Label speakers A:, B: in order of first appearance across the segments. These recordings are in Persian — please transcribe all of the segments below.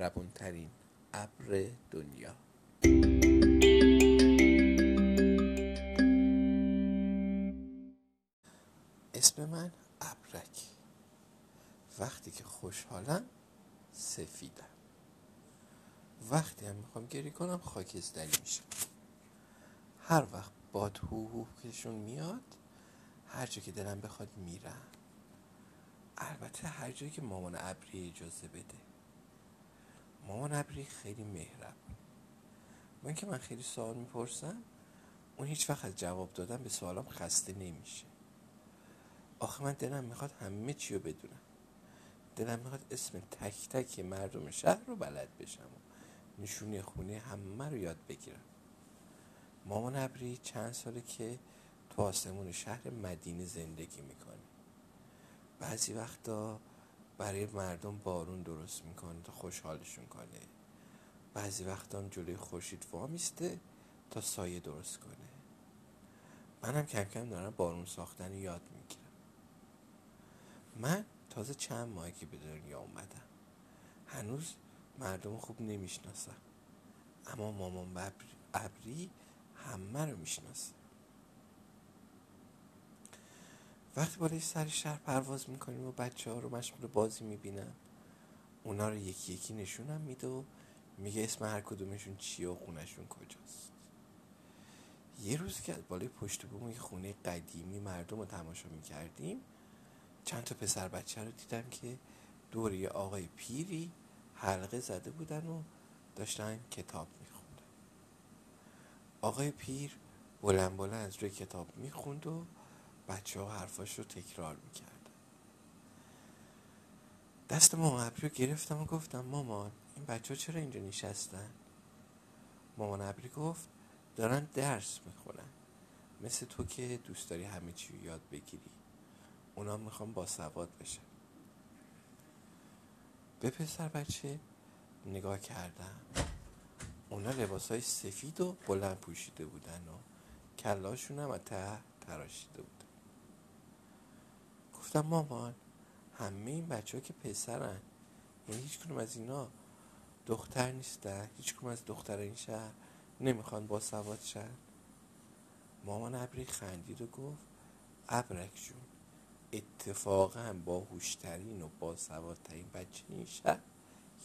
A: مهربونترین ابر دنیا. اسم من ابرک. وقتی که خوشحالم سفیدم. وقتی هم می‌خوام گری کنم خاکستری میشم. هر وقت باد هو کشون میاد هر جا که دلم بخواد میرم. البته هر جایی که مامان ابری اجازه بده. مامان ابری خیلی مهرب من که من خیلی سوال می‌پرسم اون هیچ وقت جواب دادن به سوالم خسته نمیشه. آخه من دلم می‌خواد همه چی رو بدونم. دلم می‌خواد اسم تک تک مردم شهر رو بلد بشم و نشونی خونه همه رو یاد بگیرم. مامان ابری چند ساله که تو آسمون شهر مدینه زندگی می‌کنه بعضی وقتا برای مردم بارون درست می‌کنه تا خوشحالشون کنه. بعضی وقتا هم جلوی خورشید وامیسته تا سایه درست کنه. منم کم کم دارم بارون ساختن یاد می‌گیرم. من تازه چند ماهی که به دنیا اومدم. هنوز مردم خوب نمی‌شناسم اما مامان ابری همه رو می‌شناسه وقتی بالای سر شهر پرواز می‌کنیم و بچه ها رو مشغول بازی می‌بینم اونا رو یکی یکی نشونم میده و میگه اسم هر کدومشون چیه و خونشون کجاست. یه روز که بالای پشت بوم یه خونه قدیمی مردم رو تماشا می‌کردیم چند تا پسر بچه رو دیدم که دور یه آقای پیری حلقه زده بودن و داشتن کتاب میخوندن. آقای پیر بلند بلند از روی کتاب می‌خوند و بچه ها حرفاش رو تکرار می‌کردن. دست مامان رو گرفتم و گفتم مامان این بچه ها چرا اینجا نشستن؟ مامان ابری گفت دارن درس می‌خونن. مثل تو که دوست داری همه چی یاد بگیری. اونا می‌خوام با سواد بشن. به پسر بچه نگاه کردم. اونا لباس های سفید و بلند پوشیده بودن و کلاشون هم ته تراشیده بودن گفتم مامان همه این بچه ها که پسرن. یعنی هیچ کنم از اینا دختر نیستن. هیچ کنم از دختر این شهر نمی‌خوان با سواد شن. مامان ابری خندید و گفت ابرک جون اتفاقا با هوشترین و با سوادترین بچه این شهر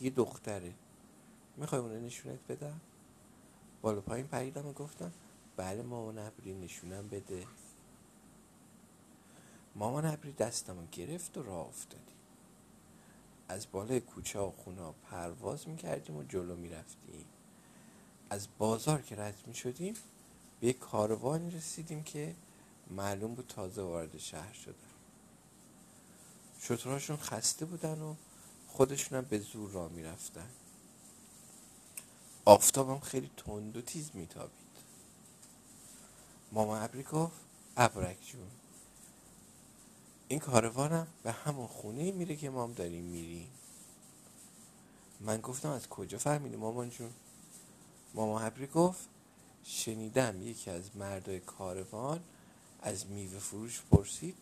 A: یه دختره. می‌خوای اونه نشونت بدم؟ بالا پایین پریدم و گفتم بله مامان ابری نشونم بده. مامان ابری دستمو گرفت و راه افتادیم. از بالای کوچه و خونه پرواز می‌کردیم و جلو می‌رفتیم. از بازار که رد می‌شدیم به یک کاروانی رسیدیم که معلوم بود تازه وارد شهر شدن. شترهاشون خسته بودن و خودشون هم به زور راه می‌رفتن. آفتابم خیلی تند و تیز میتابید. ماما ابری گفت ابرک جون این کاروانم به همون خونه میره که ما هم داریم میریم. من گفتم از کجا فهمیدی مامان جون؟ ماما حبری گفت شنیدم یکی از مردای کاروان از میوه فروش پرسید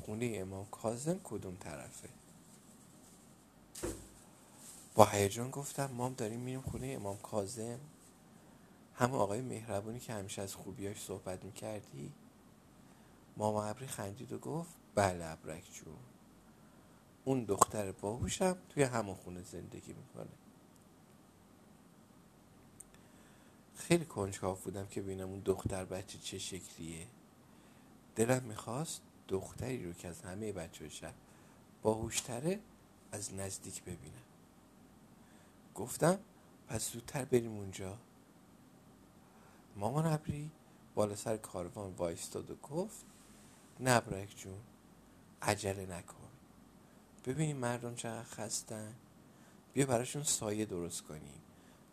A: خونه امام کازم کدوم طرفه؟ با هیجان گفتم مام داریم میریم خونه امام کازم همون آقای مهربونی که همیشه از خوبیاش صحبت می‌کردی؟ ماما ابری خندید و گفت بله ابرک جون. اون دختر باهوشم توی همون خونه زندگی می‌کنه. خیلی کنجکاو بودم که ببینم اون دختر بچه چه شکلیه. دلم می‌خواست دختری رو که از همه بچه شهر باهوشتره از نزدیک ببینم. گفتم پس زودتر بریم اونجا. مامان ابری بالا سر کاروان وایستاد و گفت نبرک جون. عجله نکن. ببینیم مردم چقدر خستن. بیا براشون سایه درست کنیم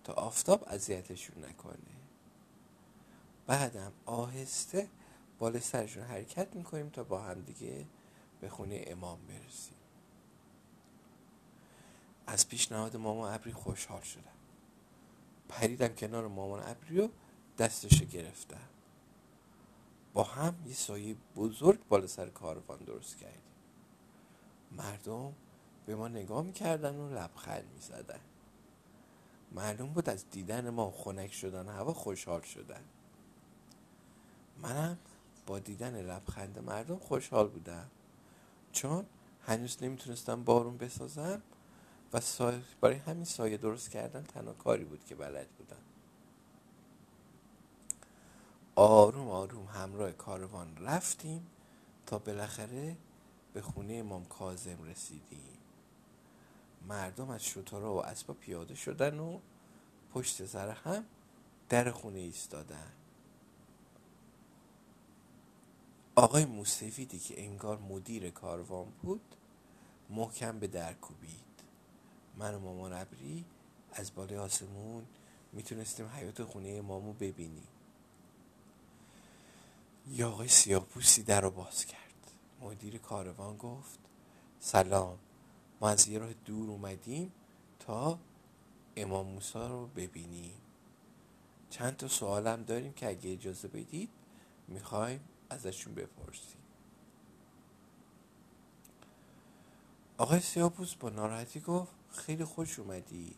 A: تا آفتاب اذیتشون نکنه. بعدم آهسته بالا سرشون حرکت می‌کنیم تا با هم دیگه به خونه امام برسیم. از پیشنهاد مامان ابری خوشحال شدم. پریدم کنار مامان ابری و دستشو گرفتم. با هم یه سایه بزرگ بالا سر کاروان درست کردیم. مردم به ما نگاه می‌کردن و لبخند می‌زدن. معلوم بود از دیدن ما خنک شدن هوا خوشحال شدن. منم با دیدن لبخند مردم خوشحال بودم. چون هنوز نمی‌تونستم بارون بسازم و برای همین سایه درست کردن تنها کاری بود که بلد بودم. آروم آروم همراه کاروان رفتیم تا بالاخره به خونه امام کازم رسیدیم. مردم از شطورا و اسبا پیاده شدن و پشت سر هم در خونه ایستادن. آقای موسفیدی که انگار مدیر کاروان بود محکم به در کوبید. من و مامان ابری از بالای آسمون می‌تونستیم حیات خونه امامو ببینیم. یا آقای سیاپوسی در رو باز کرد. مدیر کاروان گفت سلام ما از یه راه دور اومدیم تا امام موسا رو ببینیم. چند تا سوالم داریم که اگه اجازه بدید می‌خوایم ازشون بپرسیم. آقای سیاپوس با ناراحتی گفت خیلی خوش اومدید.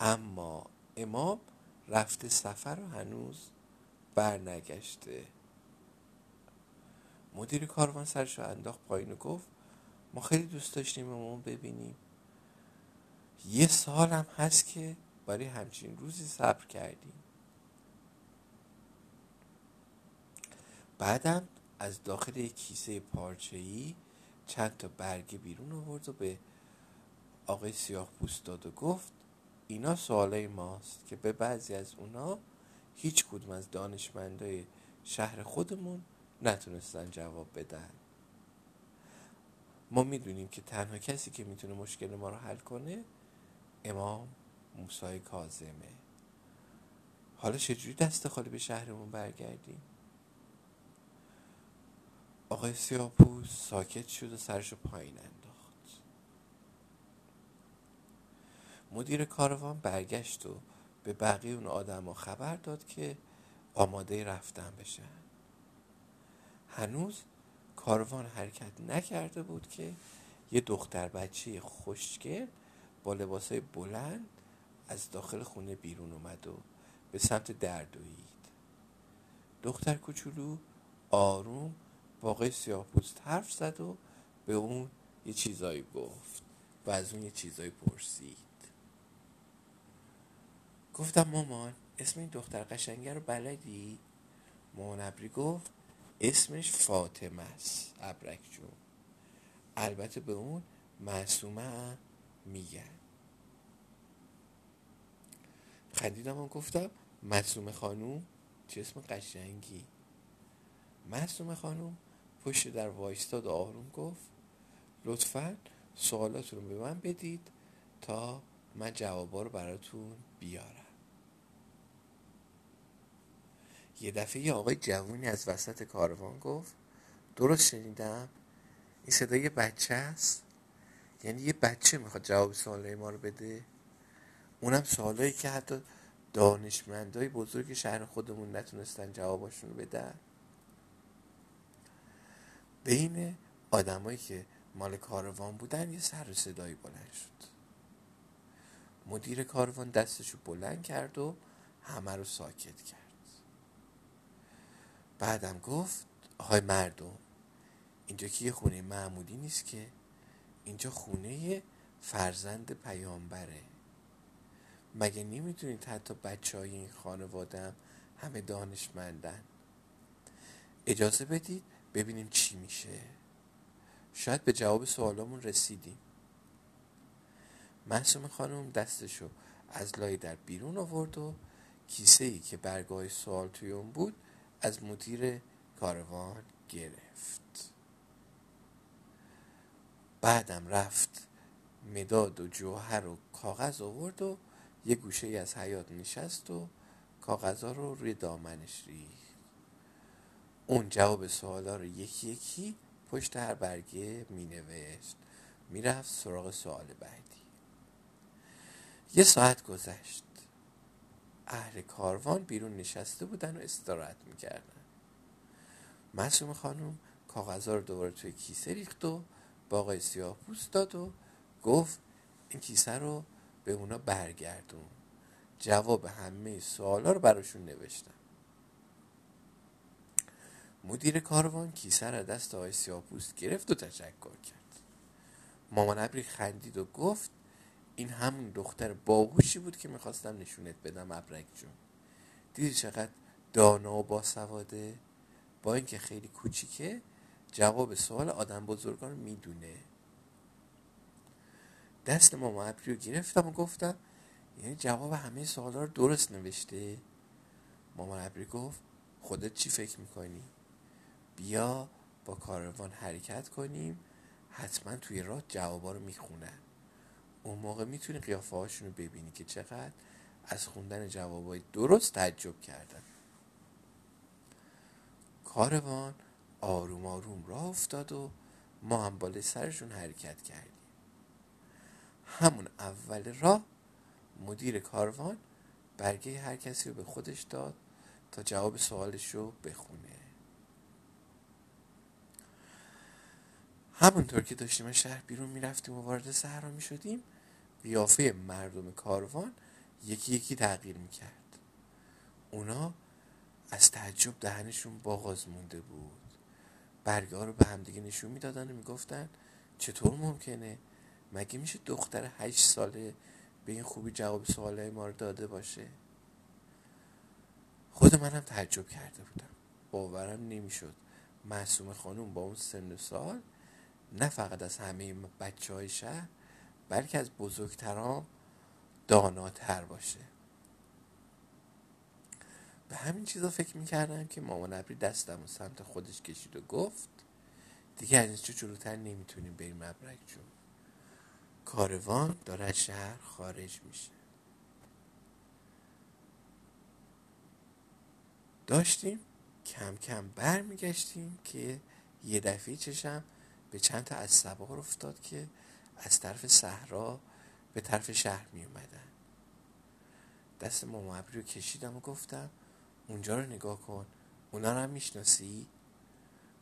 A: اما امام رفته سفر و هنوز برنگشته. مدیر کاروان سرشو انداخت پایین و گفت ما خیلی دوست داشتیم امام ببینیم. یه سال هم هست که برای همچین روزی صبر کردیم. بعدم از داخل یک کیسه ای چند تا برگه بیرون آورد و به آقای سیاه پوست داد و گفت اینا سوالای ماست که به بعضی از اونا هیچ کدوم از دانشمندای شهر خودمون نتونستن جواب بدن. ما می‌دونیم که تنها کسی که می‌تونه مشکل ما رو حل کنه امام موسای کازمه حالا چجوری دست خالی به شهرمون برگردیم؟ آقای سیاپوس ساکت شد و سرش پایین انداخت. مدیر کاروان برگشت و به بقیه اون آدم خبر داد که آماده رفتن بشن. هنوز کاروان حرکت نکرده بود که یه دختر بچه خوشگل با لباسای بلند از داخل خونه بیرون اومد و به سمت در دوید دختر کوچولو آروم با آقای سیاهپوست حرف زد و به اون یه چیزایی گفت و از اون یه چیزایی پرسید گفتم مامان اسم این دختر قشنگه رو بلدی؟ مامان ابری گفت اسمش فاطمه است ابرک جون البته به اون معصومه میگن. خندیدم و گفتم معصومه خانوم؟ چه اسم قشنگی. معصومه خانوم پشت در وایستاد آروم گفت لطفا سوالاتون رو به من بدید تا من جوابا رو براتون بیارم. یه دفعه یه آقای جوونی از وسط کاروان گفت درست شنیدم؟ این صدای بچه است؟ یعنی یه بچه می‌خواد جواب سوالای ما رو بده؟ اونم سوالایی که حتی دانشمندای بزرگ شهر خودمون نتونستن جواباشون رو بدن. بین آدمایی که مال کاروان بودن یه سر صدایی بلند شد. مدیر کاروان دستشو بلند کرد و همه رو ساکت کرد. بعدم گفت آهای مردم اینجا که یه خونه معمولی نیست که اینجا خونه فرزند پیامبره. مگه نمی‌دونید حتی بچه های این خانواده هم همه دانشمندن؟ اجازه بدید ببینیم چی میشه. شاید به جواب سوالامون رسیدیم. محسوم خانم دستشو از لای در بیرون آورد و کیسه ای که برگاه سوال توی اون بود از مدیر کاروان گرفت. بعدم رفت مداد و جوهر و کاغذ آورد و یه گوشه از حیات نشست و کاغذها رو روی دامنش ریخت. اون جواب سوالا رو یکی یکی پشت هر برگه می نوشت می رفت سراغ سوال بعدی. یه ساعت گذشت. اهل کاروان بیرون نشسته بودن و استراحت می‌کردن. معصوم خانم کاغذها رو دوباره توی کیسه ریخت و با آقای سیاه پوست داد و گفت این کیسه رو به اونا برگردون. جواب همه سوالا رو براشون نوشتم. مدیر کاروان کیسه را دست آقای سیاپوست گرفت و تشکر کرد. مامان ابری خندید و گفت این همون دختر باهوشی بود که می‌خواستم نشونت بدم ابرک جون. دیدی چقدر دانا و باسواده؟ با اینکه خیلی کوچیکه جواب سوال آدم بزرگان رو می‌دونه. دست ماما ابری رو گرفتم و گفتم یعنی جواب همه سوالا رو درست نوشته؟ ماما ابری گفت خودت چی فکر می‌کنی؟ بیا با کاروان حرکت کنیم حتما توی راه جوابا رو می‌خونن. اون موقع می‌تونی قیافه هاشون رو ببینی که چقدر از خوندن جوابای درست تعجب کردن. کاروان آروم آروم راه افتاد و ما هم بالای سرشون حرکت کردیم. همون اول راه مدیر کاروان برگه هر کسی رو به خودش داد تا جواب سوالش رو بخونه. همونطور که داشتیم از شهر بیرون می‌رفتیم و وارد صحرا می‌شدیم قیافه مردم کاروان یکی یکی تغییر می‌کرد. اونا از تعجب دهنشون باغاز مونده بود. برگه رو به همدیگه نشون می‌دادن و می‌گفتن چطور ممکنه؟ مگه میشه دختر هشت ساله به این خوبی جواب سوالای ما رو داده باشه؟ خود منم تعجب کرده بودم. باورم نمی‌شد. معصوم خانوم با اون سن و سال نه فقط از همه بچه های شهر بلکه از بزرگتران داناتر باشه. به همین چیزا فکر می‌کردم که مامان ابری دستم و سمت خودش کشید و گفت دیگه از اینجا جلوتر نمی‌تونیم بریم ابرک جون. کاروان داره از شهر خارج میشه. داشتیم کم کم برمیگشتیم که یه دفعه چشم به چند تا از سوار افتاد که از طرف صحرا به طرف شهر می اومدن. دست ماما ابری رو کشیدم و گفتم اونجا رو نگاه کن اونا رو هم می‌شناسی؟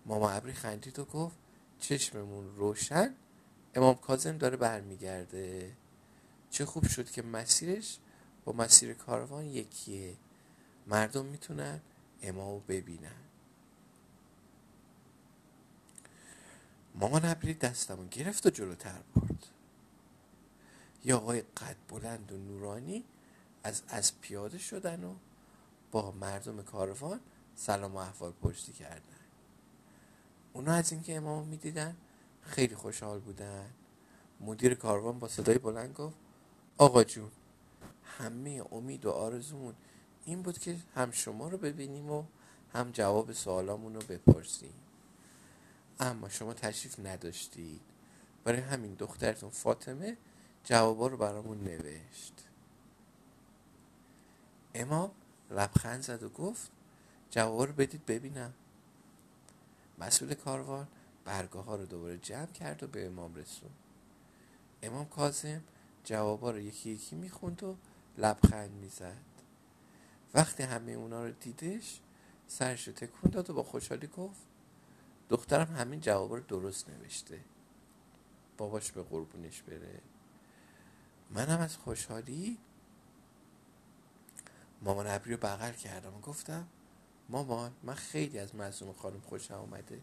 A: ماما ابری خندید و گفت چشممون روشن امام کازم داره برمیگرده. چه خوب شد که مسیرش با مسیر کاروان یکیه. مردم می‌تونن امامو ببینن. مامان ابری دستمو گرفت و جلوتر برد. یا آقای قد بلند و نورانی از از پیاده شدن و با مردم کاروان سلام و احوال پرسی کردن. اونا از اینکه امام می‌دیدن خیلی خوشحال بودن. مدیر کاروان با صدای بلند گفت آقا جون همه امید و آرزومون این بود که هم شما رو ببینیم و هم جواب سوالامون رو بپرسیم. اما شما تشریف نداشتید. برای همین دخترتون فاطمه جوابا رو برامون نوشت. امام لبخند زد و گفت جوابا رو بدید ببینم. مسئول کاروان برگاه ها رو دوباره جمع کرد و به امام رسون امام کازم جوابا رو یکی یکی می‌خوند و لبخند می‌زد. وقتی همه اونا رو دیدش سرش رو تکون داد و با خوشحالی گفت دخترم همین جواب رو درست نوشته. باباش به قربونش بره. منم از خوشحالی مامان ابری رو بغل کردم و گفتم مامان من خیلی از مزوم خانم خوشم آمده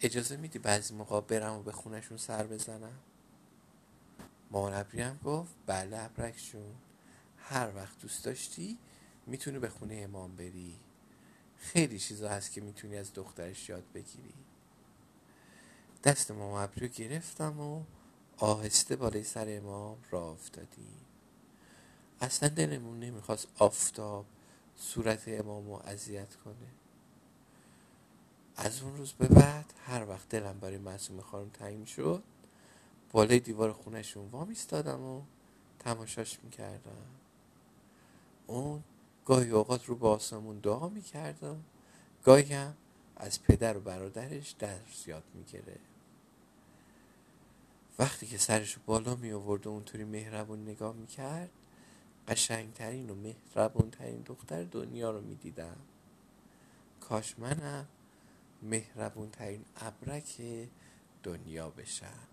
A: اجازه میدی بعضی موقع برم و به خونشون سر بزنم؟ مامان ابری هم گفت بله ابرکشون هر وقت دوست داشتی می‌تونی به خونه امام بری. خیلی چیزا هست که می‌تونی از دخترش یاد بگیری. دست ماما ابری گرفتم و آهسته بالای سر امام را افتادیم. اصلا دلمون نمی‌خواست آفتاب صورت امام رو اذیت کنه. از اون روز به بعد هر وقت دلم برای معصوم خانم تنگ شد بالای دیوار خونشون وام ایستادم و تماشاش می‌کردم. اون گاهی اوقات رو به آسمون دعا می‌کردم گاهی هم از پدر و برادرش درس یاد می‌گیره وقتی که سرش بالا می آورد و اونطوری مهربون نگاه می‌کرد قشنگترین و مهربونترین دختر دنیا رو می‌دیدم. کاش منم مهربونترین ابرک دنیا بشم.